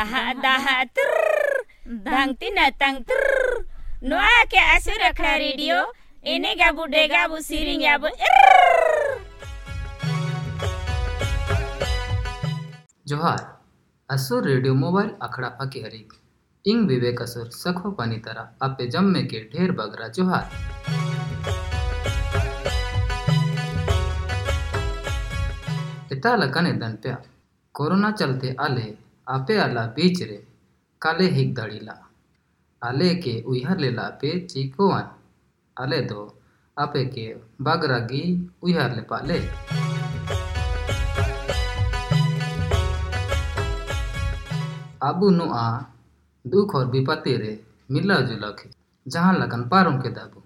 Daha daha ter dang tina tang ter Noa ke asura kla radio Ini gabu de gabu siring gabu जोहार असुर radio mobile अखड़ा फकी हरिक इंग विवेक असुर सखो पानी तरह आपे जम्मे के ढेर बगरा जोहार इता लकने दन प्या कोरोना चलते आले आपे आला बीच रे, काले हिक दड़ीला आले के उइहर लेला पे चीकोवन आले दो, आपे के बगरा गी उइहर ले पाले। आबू नुआ दुख और विपत्ति रे, मिला जुला के जहाँ लगन पारों के दाबू।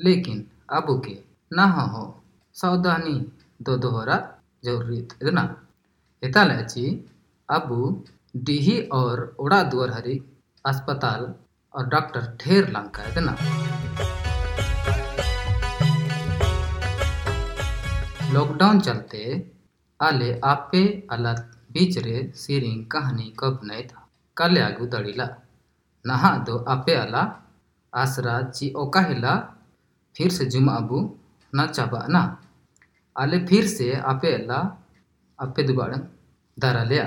लेकिन आबू के ना हो सावधानी दो दोहरा ज़रूरी इतना इताले अच्छी आबू डीही और उड़ा दुआर हरी अस्पताल और डॉक्टर ढेर लंका इतना लॉकडाउन चलते आले आपे अला बीच रे सीरिंग कहानी कब नहीं था काले आगू दड़ीला। नहा दो आपे अला आसरा ची ओका हिला, फिर से जुमा अबू, ना चाबा ना। आले फिर से आपे अला आपे दुबारा दारा लिया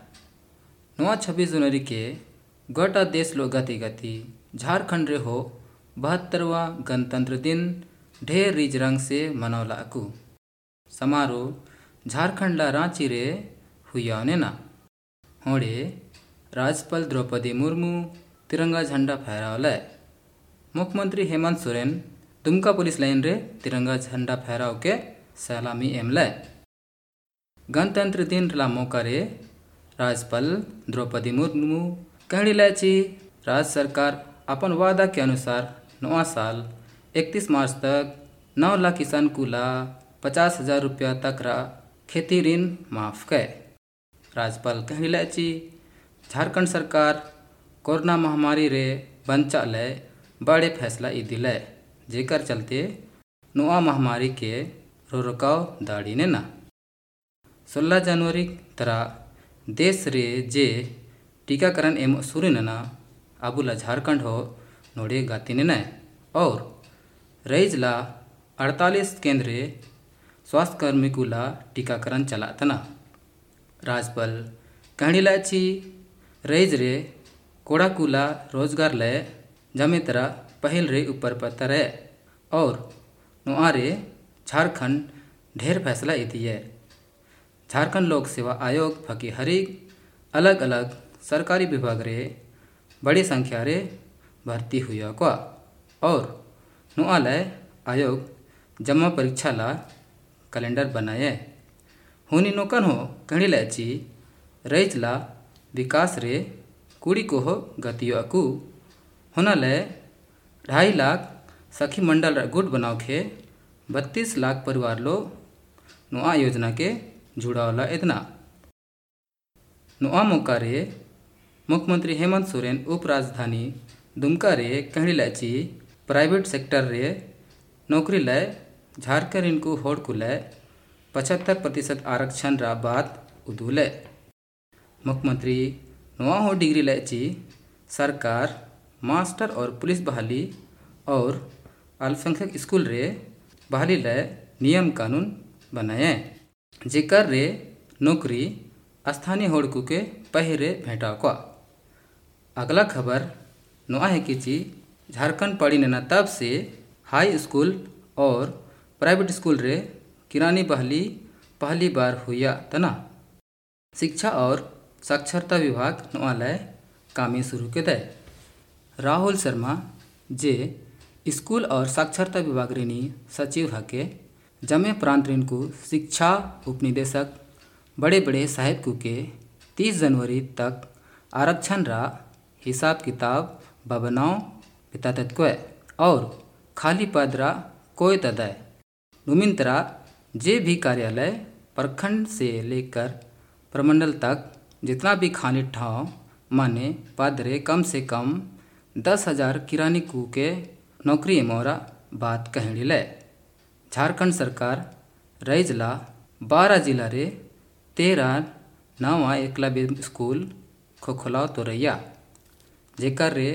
नवा छब्बीस जनवरी के गोटा देश लो गति गति, झारखंड रे हो बहत्तरवा गणतंत्र दिन, ढेर रिज रंग से मनौला अकू। समारोह झारखंड ला रांची रे हुआ ना होड़े राज्यपाल द्रौपदी मुर्मू तिरंगा झंडा फहरावल मुख्यमंत्री हेमंत सोरेन दुमका पुलिस लाइन रे तिरंगा झंडा फहराव के सलामी एमल गणतंत्र दिन ला मौका रे राज्यपाल द्रौपदी मुर्मू कहड़ी लाची राज्य सरकार अपन वादा के अनुसार नवा साल 31 मार्च तक नौ लाख किसान को ला पचास हज़ार रुपया तक रा खेती ऋण माफ़ कै राज्यपाल कहली लाची झारखंड सरकार कोरोना महामारी रे बंचा ले बड़े फैसला ई दिले जेकर चलते नुआ महामारी के रो रोकाव दाड़ी ने ना सोलह जनवरी तरह देश रे जे टीकाकरण एम शुरू ना अबुला झारखंड हो, नोड़े गाती ने और रईजला अड़तालीस केंद्र स्वास्थ्य ला टीकाकरण चला तना राजपल कहणीलाची रईज रे कोड़ा कुला रोज़गार ले जमे तरह पहल रे ऊपर पत्थर है और नुआ रे झारखंड ढेर फैसला इति है। झारखंड लोक सेवा आयोग फकी हरिक अलग अलग सरकारी विभाग रे, बड़ी संख्या रे भर्ती हुआ को और नुआलय आयोग जमा परीक्षा ला कैलेंडर बनाए। हुनी नोकन हो कहीं लाची रईच ला विकास रे कुड़ी को हो गतियो अकू। होना ढाई लाख सखी मंडल गुट बनाव खे, बत्तीस लाख परिवार लो नुआ योजना के इतना नुआ मौका रे मुख्यमंत्री हेमंत सोरेन, उपराजधानी दुमका रे कहड़ी लाची प्राइवेट सेक्टर रे नौकरी लय, झारखंड इनको होड़ को लय, पचहत्तर प्रतिशत आरक्षण रा बात उदूले मुख्यमंत्री नवा हो डिग्री लयची सरकार, मास्टर और पुलिस बहाली और अल्पसंख्यक स्कूल रे बहाली लय नियम कानून बनाए जेकर रे नौकरी स्थानीय होड़कू के पहरे भेंटा को अगला खबर नोआ है कि ची झारखंड पढ़ी नेना तब से हाई स्कूल और प्राइवेट स्कूल रे किरानी बहली पहली बार हुआ तना। शिक्षा और साक्षरता विभाग नोआलय कामी शुरू के दे राहुल शर्मा, जे स्कूल और साक्षरता विभाग ऋणी सचिव हके जमे प्रांत ऋण को शिक्षा उपनिदेशक बड़े बड़े साहिब को 30 जनवरी तक आरक्षण रा हिसाब किताब बबनाव बितातत कोय और खाली पद रा कोय तदय नुमिंतरा जे भी कार्यालय प्रखंड से लेकर प्रमंडल तक जितना भी खाली ठाव माने पद रे कम से कम दस हज़ार किरानी कू के नौकरी मोरा बात कहणी ले। झारखंड सरकार रईजला बारह जिला रे तेरह नवा एकलव्य स्कूल खोखलाव तो रैया। जेकर रे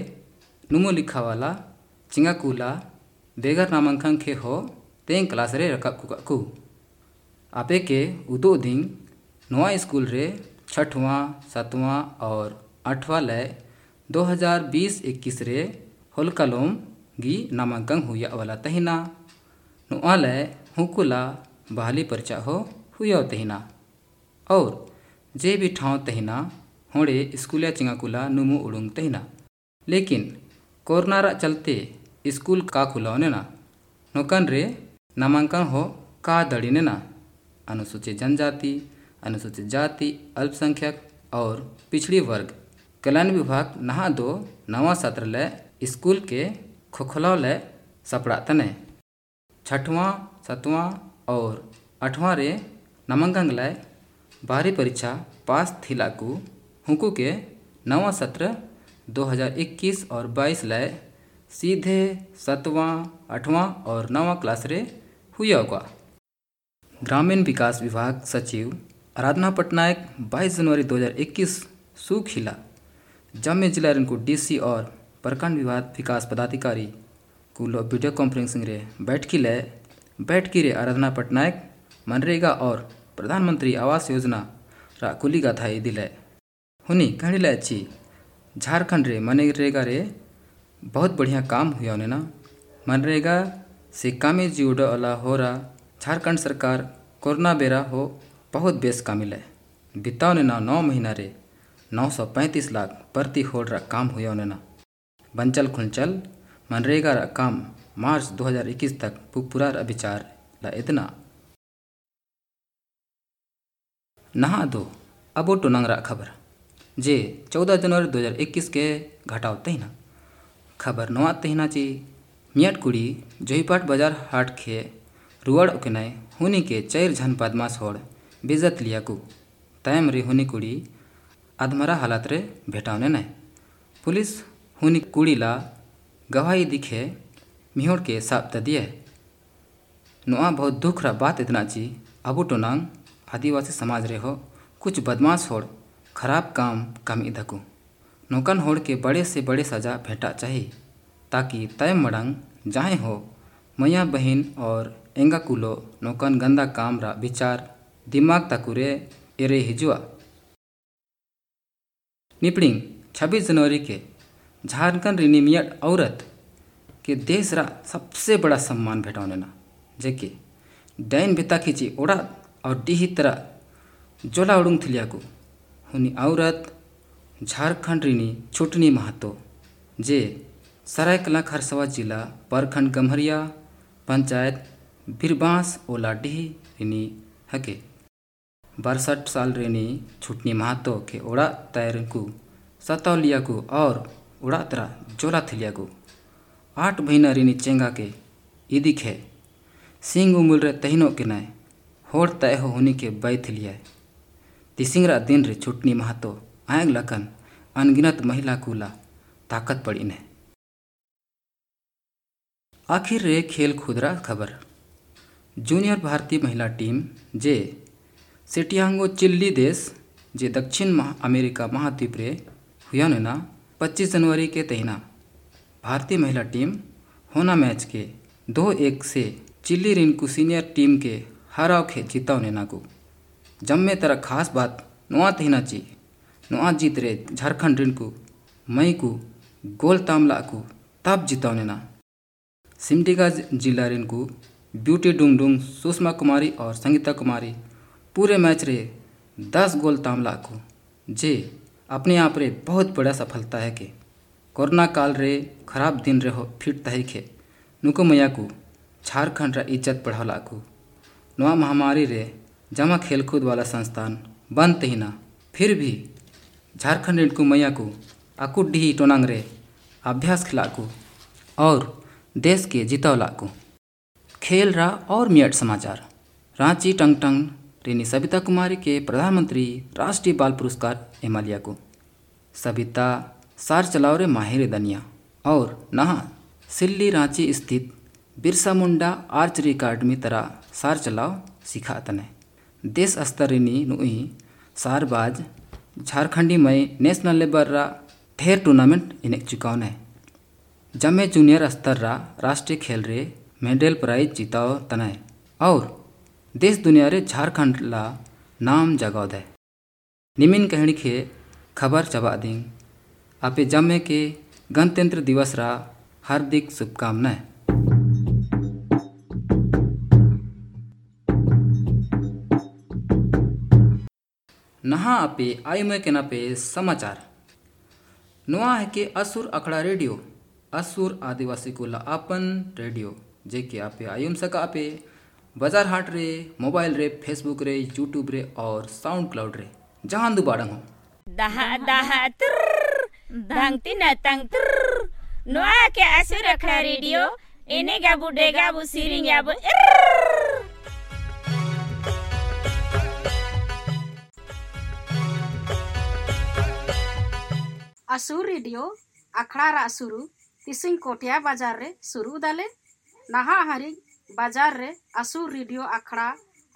नुमो लिखा वाला चिंगाकुला बेगर नामांकन के हो, तें क्लास रे रकब कुकाकू आपे के उदो दिन नवा स्कूल रे छठवां, सातवां और आठवां लय 2020-21 रे होलकालोम गी नामांकन हुआ वाला तहिना। लय हुकुला बहाली परचा हो हुआ तहिना। और जे भी ठाव तहिना, होड़े स्कूलिया चिंगाकुला नुमु उड़ुंग तहिना। लेकिन कोरोना रा चलते स्कूल का खुलाव ने ना नौकन रे नामांकन हो का दड़ी ने ना अनुसूचित जनजाति, अनुसूचित जाति, अल्पसंख्यक और पिछड़ी वर्ग, कल्याण विभाग नहा दो नवा सत्र ले स्कूल के खोखलाव ले सपड़ा तने। छठवां, सातवां और आठवां रे नामांकन लाए बाहरी परीक्षा पास थिलाकू हुकू के नवा सत्र 2021 और 22 लाए सीधे सातवां, आठवां और नवा क्लास रे हुआ होगा ग्रामीण विकास विभाग सचिव आराधना पटनायक 22 जनवरी 2021 सुखिला। जम्मे जिला को डीसी और प्रखंड विभाग विकास पदाधिकारी कुलो वीडियो कॉन्फ्रेंसिंग रे। बैठकी ले बैठकी रे आराधना पटनायक, मनरेगा और प्रधानमंत्री आवास योजना रा कुली गाथा दिले। हुनी कहानी ले अच्छी, झारखंड रे मनरेगा रे बहुत बढ़िया काम हुआ उन्हें ना। मनरेगा से कामे जीवड अला हो रहा झारखंड सरकार कोरोना बेरा हो बहुत बेस कामिल है बिताओ ने ना महीना रे, नौ सौ पैंतीस लाख प्रति होड़ रा काम हुआ उन्हें ना। बंचल खुंचल मनरेगा काम मार्च 2021 तक पूरा विचार ला इतना नहा दो अबो टोनंग रा खबर। जे 14 जनवरी 2021 के घटाव तहिना। खबर नवा तहिना ची, मियाट कुड़ी जोईपाट बाज़ार हाट खे रुआड़ उकनाय हुनी के चैर झन पदमास होड़ बेजत लियाकू तयम रे हुनी कुड़ी आधमरा हालत रे भेटावने नय। पुलिस हुनी कुड़ी ला गवाही दिखे मिहोड़ के साप दिए। नुआ बहुत दुख रा बात इतना ची, अबू टोनांग आदिवासी समाज रे हो, कुछ बदमाश होड़, खराब काम कमी धकू नौकन होड़ के बड़े से बड़े सजा भेटा चाहिए, ताकि तय मड़ंग जाए हो, मैया बहन और एँगा कुलो नौकन गंदा काम रा विचार दिमाग तकुरे एरे हिजुआ। निपड़िंग 26 जनवरी के झारखंड रिनिमियट औरत के देश रा सबसे बड़ा सम्मान भेटौने ना जेके डैन भिता खींची ओड़ा और डीही तरह जोला उड़ुंग थिलियाकू हुनी औरत, झारखंड रिनी छुटनी महतो, जे सरायकला खरसवा जिला, परखंड गम्हरिया, पंचायत बिरबांस ओलाडीह रिनी हके बासठ साल रेनी छुटनी महतो के ओड़ा तैर को सतौलिया को और उड़ा तरा जोला थिलिया को। आठ महीना रिनी चेंगा के ईदी खे। सिंग उमुल रे तहिनो के नाय, होड़ तय हो होनी के बै थिलिया। तिसिंगरा दिन रे छुटनी महतो, आयंग लकन अनगिनत महिला कुला, ताकत पड़ी ने। आखिर रे खेल खुदरा खबर। जूनियर भारतीय महिला टीम जे सेटियांगो चिल्ली देश, जे दक्षिण महा अमेरिका महाद्वीप रे हुआ ना पच्चीस जनवरी के तहिना। भारतीय महिला टीम होना मैच के दो एक से चिल्ली रिंकू सीनियर टीम के हराव खे जीताव ने नाकू जम्मे तरह खास बात, नुआ तहिना ची। नुआ जीत रे झारखंड रिंकू मई को गोल तामला को तब जीताव ने ना। सिमडेगा जिला रिंकू, ब्यूटी डुंग डुंग सुषमा कुमारी और संगीता कुमारी पूरे मैच रे दस गोल तामला को जे अपने आप रे बहुत बड़ा सफलता है के। कोरोना काल रे खराब दिन रे हो फिट तही खे नुको मैया को, झारखंड रा इज़्ज़त बढ़ाला को। नवा महामारी रे जमा खेलकूद वाला संस्थान बंद तही ना। फिर भी झारखंड रिन को मैया को डिही टोनांग रे अभ्यास खिला को और देश के जितौला को। खेल रा और मियट समाचार। रांची टंग टंग रेनी सविता कुमारी के प्रधानमंत्री राष्ट्रीय बाल पुरस्कार एमालिया को सविता सार चलाव रे माहिर दनिया और नहा, सिल्ली रांची स्थित बिरसा मुंडा आर्चरी अकादमी तरह सार चलाव सिखा तने। देश स्तर रिनी नुई सारबाज झारखंडी मई नेशनल लेवल रा ढेर टूर्नामेंट इनेक चुकावने जमे जूनियर स्तर रा राष्ट्रीय खेल रे मेडल प्राइज जीताव तने और देश दुनिया रे झारखंड ला नाम जगाव दे। निमिन कहणी के खबर चबा दिंग आपे जमे के गणतंत्र दिवस रा हार्दिक शुभकामनाएँ। नहा आपे आयुमे के नापे समाचार। नुआ है के असुर अखड़ा रेडियो। असुर आदिवासी को ला आपन रेडियो, जे के आपे आयुम सका आपे बाज़ार हाट रे मोबाइल रे फेसबुक रे यूट्यूब रे और साउंड क्लाउड रे। जहाँ दु बाडंग हो। दहा दहा तुर धंगती न तंग तुर नोआ के आसु रखा रेडियो। इने गाबु डे गाबु सिरिंग गाबु असुर रेडियो अखड़ा रा सुरु तिसिंग कोटिया बाज़ार रे सुरु दले नहा हरी बाज़ार रे असुर रेडियो अखड़ा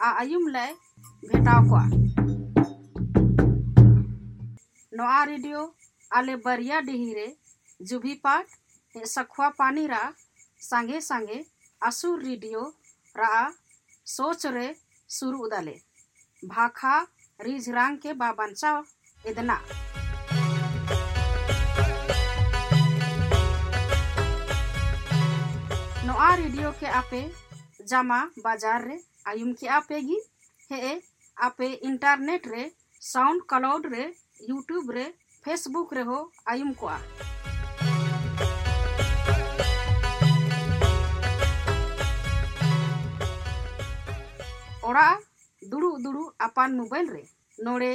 आ आयुम लय भेटाव कोआ। नोआ रेडियो, आले बरिया डिही रे, जुभी पाट हे पानी रा, संगे संगे असुर रेडियो रा सोच रे सुरु दाले भाखा रांग के बाबंचा इदना रेडियो के आपे जामा बाज़ार रे आयुम के आपे गी हे आपे इंटरनेट रे साउंड क्लाउड रे यूट्यूब रे फेसबुक रे हो आयुम कोआ ओड़ा दुड़ू दुड़ू अपान मोबाइल रे नोड़े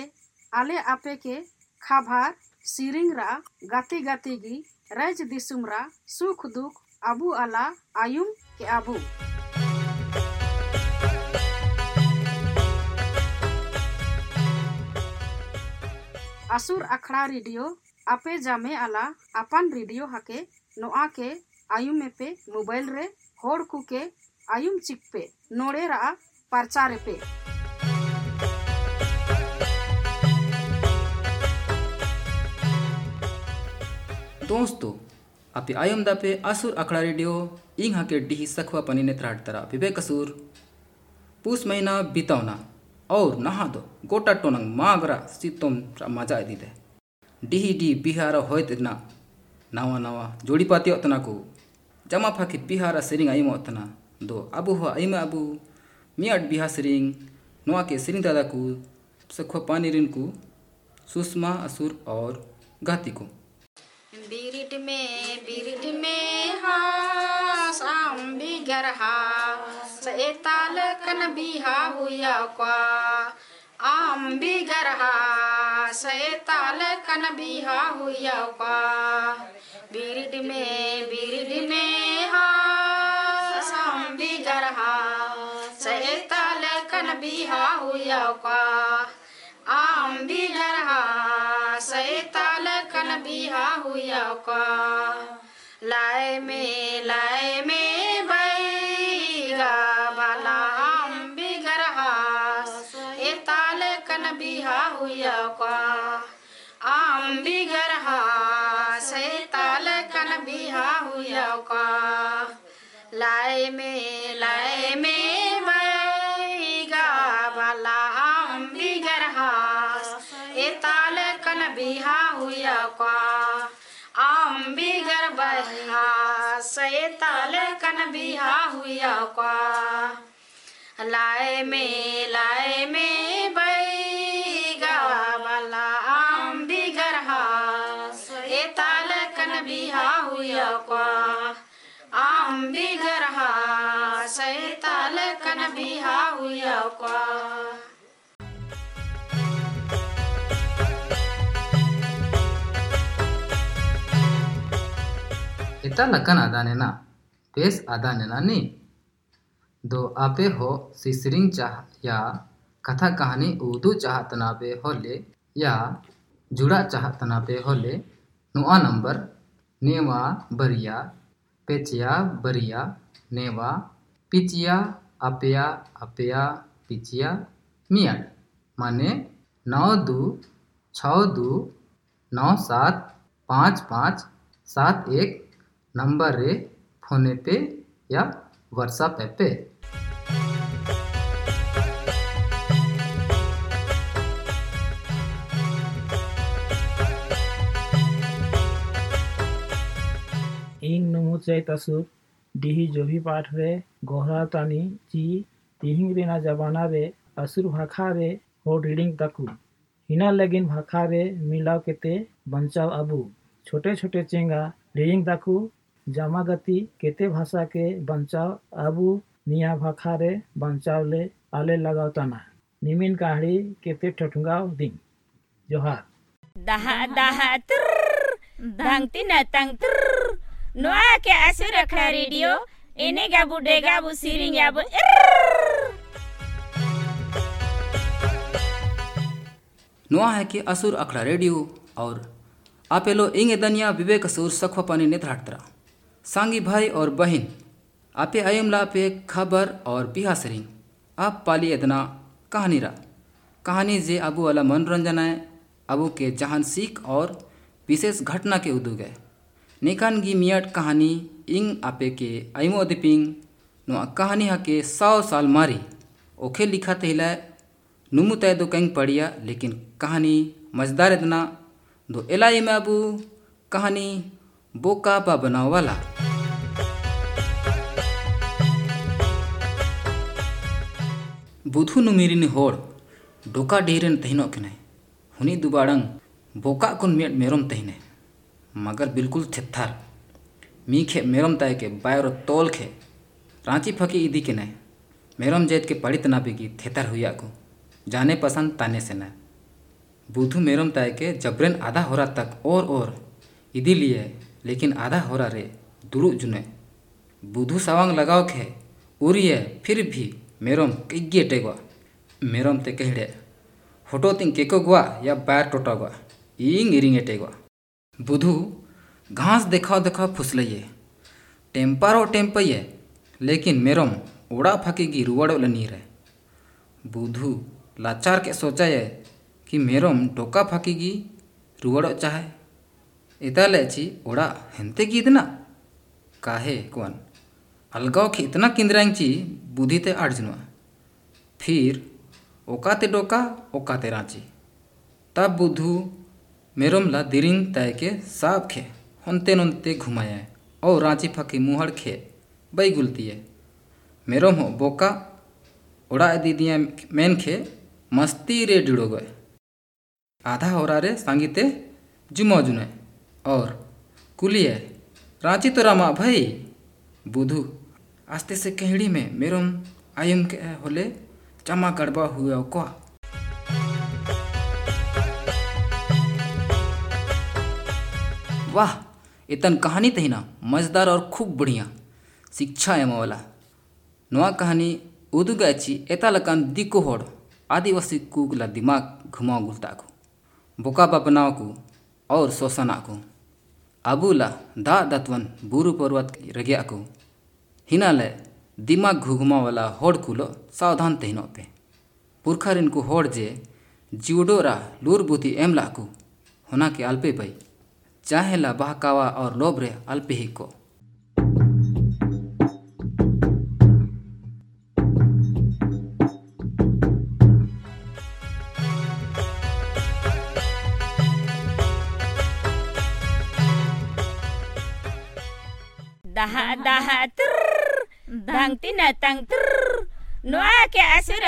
आले आपे के खाभार सिरिंग रा गाती गाती गी राज दिसुम रा सुख दुख अबू अला आयुम के अबू असुर अखड़ा रेडियो आपे जामे अला अपन रेडियो हके नोआ के आयुम पे मोबाइल रे होड़ कु के आयुम चिक पे नोड़े रा परचारे पे दोस्तों आयम दापे असुर अखड़ा रेडियो इंग हाके डिही सखवा पनी नेत्राट तरा। विवेक असुर पूस महीना बितावना, और नहा दो, गोटा टोनंग मागरा सीतोम मज़ा इदी दे। डिही डी बिहार होयत ना नावा नावा जोड़ी पाती ओतना को। जमा फाकी बिहार सेरिंग आइम ओतना, दो अबु हो आइम अबु, मियाट बिहा सेरिंग, नोआ के सेरिंग दादा को, सखवा पानी रिन को, सुषमा, असुर और गाती को। बिरिट में बिरिट में हाँ शाम भी गरहा सैताल कन बिहा हुआ क्वा, आम भी गरहा सैताल कन बिहा हुआ क्वा। बिरिट में बिरिट में हाँ शाम भी गरहा सैताल कन बिहा हुआ क्वा, आम सैताल हुआ का। लाए में लाए में बिहा का। आम भी गरहा सैताल कन बिहा हुआ का। का आम बिगर बहा सैताल कन बिहा हुआ का। लाए में लाए में बैगा वाला आम बिगर हा एताल कन हुआ का। आम बिगर हा सैताल कन बिहा हुआ का। Eta lakan adane na bes adane na ni दो, आपे हो, सिसरिंग चाह, या कथा कहानी उदू चाहत नाबे होले, या जुड़ा चाहत नाबे होले, नुआ नंबर, नेवा बरिया, पेचिया बरिया, नेवा पिचिया, अपेया अपेया पिचिया, मिया। माने नौ दो, छ दो, नौ सात, पाँच पाँच, सात एक नंबर फोने पे या व्हाट्सएप ऐप पे। इन नुमुद जाय तसुर डीही जोभी पाठ रे, गोहरा तानी जी तिहिंग रेना जबाना रे, असुर भाखा रे, हो रीडिंग तकु। हिना लगिन भाखा रे, मिलाव के बचाव अबू। छोटे छोटे चेंगा, रीडिंग तकु। जामा गति केते भाषा के बंचाव अबू निया भाखा रे बंचाव ले आले लगाव तना निमिन काहड़ी केते ठठुंगाव दिन जोहार daha trrr, dang tina tang trrr. Noa ke asura kla radio, ene gabu de gabu siring yabu irrrr. नुआ है कि असुर अखड़ा रेडियो और आपेलो इंगे दनिया विवेक असुर सखवा पानी नेत्राटरा सांगी भाई और बहन, आपे आयमला पे खबर और बिहा सरिंग आप पाली एदना कहानी रा। कहानी जे अबू वाला मनोरंजन है, अबू के जहान सीख और विशेष घटना के उदुग है। निकान गी मियाट कहानी, इंग आपे के आइमो दिपिंग नुआ कहानी हके सौ साल मारी। ओखे लिखा तेला नुमु तय दो कहीं पढ़िया, लेकिन कहानी मज़ेदार इतना दो एलाई में अबू, कहानी बनाव वाला। बुधु नुमिरिन होड़, डोका डेरन तहिनो कने। हुनी दुबाड़ंग, बोका कुन मेट मेरम तहिने। मगर बिल्कुल थेथार मी खे मेरम ताय के बायर तोल खे। रांची फकी इदी के ने मेरम जेत के पड़ित ना बिगी थेथार हुआ को जाने पसंद ताने से न। बुधु मेरम ताय के जबरन आधा होरा तक और और। इदी लिए लेकिन आधा होरा रे। दुरु जुने। बुधु सवांग लगाओ खे। उरिए फिर भी। मेरम कईगे टेगवा। मेरम ते कहड़े? फ़ोटो तिंग केको गुआ या बैर टोटा गुआ। इंग इरिंग टेगवा। बुधु, घास देखाओ देखाओ फुसलइए टेम्पारो टेम्पइए लेकिन मेरम ओड़ा फकीगी रुवाड़ो नीर है बुधु, लाचार के सोचा है कि मेरम टोका फाकीगी रुवाड़ो चाहे। ची ओड़ा हेंते की इतना काहे कौन अलगाव के इतना किंद्रांग ची बुद्धि ते अर्जुनवा फिर, ओकाते डोका, ओकाते रांची. तब बुधु मेरम ला दिरिंग तय के साफ़ खे होनते नोनते घुमाया और रांची फकी मुहड़ खे, बई गुलती है मेरम हो बोका ओड़ा दीदिया मेन खे, मस्ती रे जुड़ो गए आधा होरा रे सांगीते, जुमो जुने और कुलिए रांची तो रामा भाई। बुधु, आस्ते से कहड़ी में मेरम आयम के होले चमा कड़बा हुआ को? वाह इतन कहानी तही ना, मज़ेदार और खूब बढ़िया। शिक्षा एम वाला। नवा कहानी उदुगाची एता लकान दिको होड़, आदिवासी कुगला दिमाग घुमाव गुलता को। बोका बनाव को, और शोषणा को। अबूला दा दत्वन बुरु पर्वत रगे को हिनाले दिमाग घुघमा वाला होड़ कुलो सावधान तहिनो पे पुरखर को होड़ जे जीवडोरा लूर बुद्धि एम लाकू। होना के अल्पे पई चाहेला बहकावा और लोभ रे अल्पे ही को।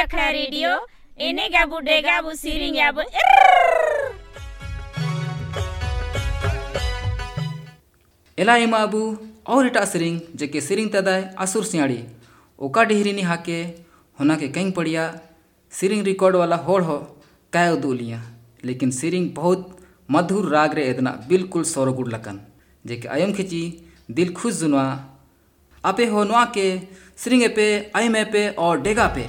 Kla radio, ene gabu de gabu siring yabu irrrr. एला एमा अबू और इटा सिरिंग जेके सिरिंग तदाय असुर सियाड़ी ओका डिहरीनी हाके होना के कहीं पड़िया सिरिंग रिकॉर्ड वाला होड़ हो काय उदूलिया लेकिन सिरिंग बहुत मधुर राग रे इतना बिल्कुल सौरगुड़ लकन जेके आयम खिची दिल खुश जुनवा आपे हो नुआ के, सिरिंगे पे आई में पे और डेगा पे।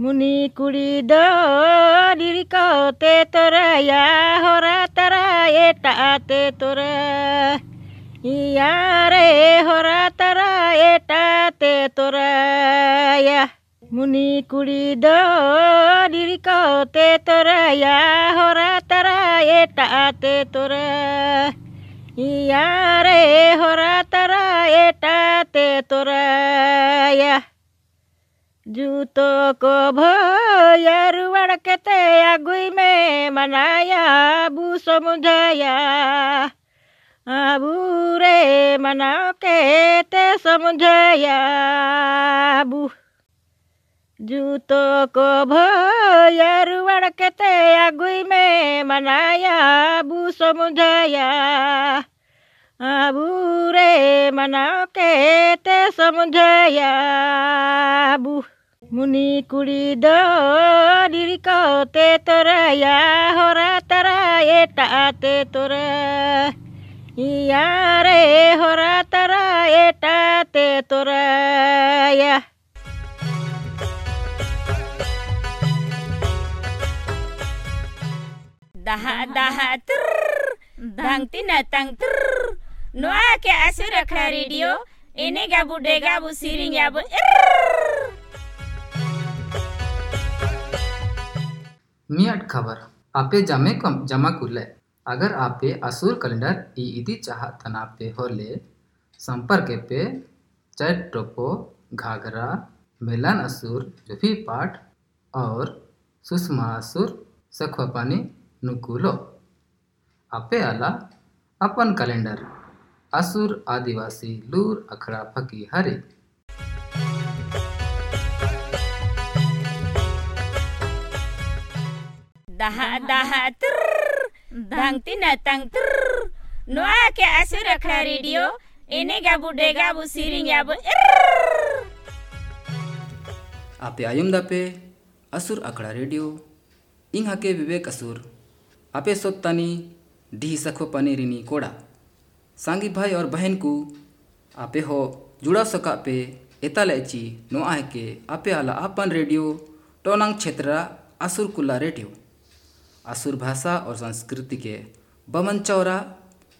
मुनि कुड़ी दो डिरिको ते तोरा, या होरा तरा एटा ते तोरा। या रे होरा तरा एटा ते तोरा, या। मुनि कुड़ी दो डिरिको ते तोरा या होरा तरा एटा ते तोरा या रे होरा तरा एटा ते तोरा या जूतो को भोयर वड़कते अगुई में मनाया बू समुझाया आबू रे मनाओ के ते समुझाया बू जूतो को भोयर वड़कते अगुई में मनाया बू समुझाया आबू रे मनाओ के ते समुझाया बू मुनि कुड़ी दो डिरिको ते तोरा या होरा तरा एटा ते तोरा या रे होरा तरा एटा ते daha daha dang tina tang ter noa ke asura kha radio. Ene gabu de gabu siring yabu मियाट खबर आपे जमे कम जमा कुले अगर आपे असुर कैलेंडर ई इदी चाहत तन आपे होले संपर्क पे चैट टोपो घाघरा मेलन असुर जुफी पाठ और सुषमा असुर सखवापानी नुकुलो आपे आला अपन कैलेंडर असुर आदिवासी लूर अखड़ा फकी हरे asura kha radio ene gabu de gabu siring yabu आपे आयुम दापे असुर अखड़ा रेडियो इंग हके विवेक असुर आपे सोत्तानी डी सखो पानी रिनी कोड़ा। सांगी भाई और बहन को आपे हो जुड़ा सका पे एताले ची नो आहे के आपे आला अपन रेडियो, टोनांग क्षेत्र असुर कुला रेडियो। असुर भाषा और संस्कृति के बमन चौरा,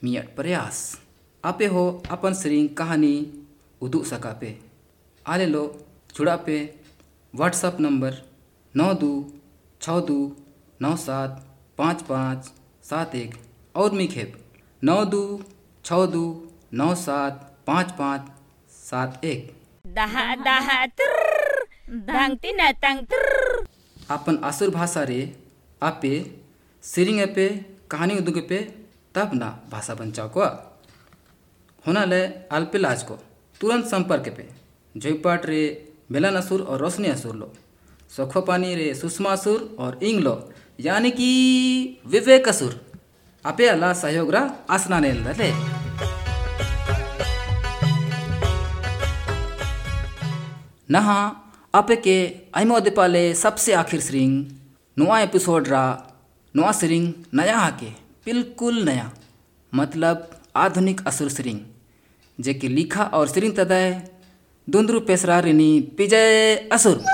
मियट प्रयास। आपे हो अपन श्रींग कहानी, उदू सका पे आले लो, जुड़ा पे व्हाट्सअप नंबर, नौ दो, छः दो, नौ सात पाँच पाँच सात एक और मिखेब नौ दो छः दो नौ सात पाँच पाँच सात एक। tang ter अपन असुर भाषा रे आपे सिरिंग पे कहानी उदुग पे तब ना भाषा बंचाव को होना ले अल्पे लाज को तुरंत संपर्क पे जयपाट रे मेलन असुर और रोशनी असुर लो। सखो पानी रे सुषमा असुर और इंग लो। यानी कि विवेक असुर आपे अला नहा, आपे के आइमो दिपाले सबसे आखिर श्रिंग। नुआ एपिसोड रा नुआ श्रिंग, नया हाके, बिल्कुल नया। मतलब आधुनिक असुर श्रिंग, जेके लिखा और श्रिंग तदय दुंद्रु पेसरा रिनी, पिजय असुर।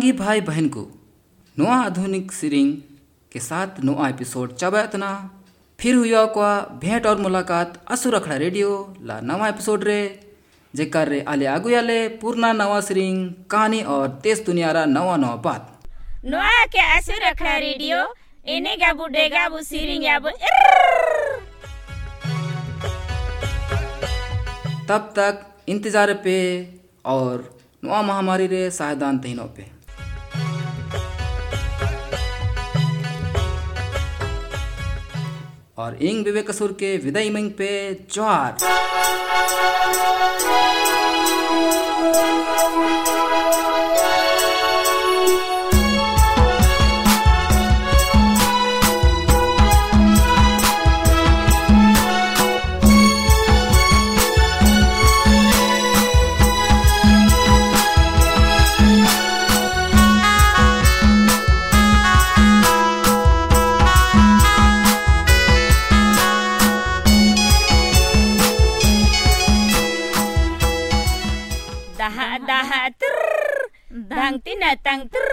संगी भाई बहन को। नोआ आधुनिक सिरिंग के साथ नोआ एपिसोड चाबातना फिर हुआ को भेंट और मुलाकात असुर अखड़ा रेडियो ला नवा एपिसोड रे जेकर रे आले आगु आले पूर्णा नवा सिरिंग कहानी और तेज दुनिया रा नवा नवा बात। नोआ के आसु रखड़ा रेडियो एने गाबू डेगाबू सिरिंग याबू तब तक इंतज़ार पे और नवा महामारी रे सायदान तहीनों पे। और इंग विवेक असुर के विदय मिंग पे जोहार dang tina tang ter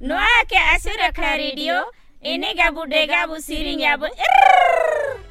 noa ke asu rखड़ा रेडियो एने गाबू डेगाबू सिरिंग याबू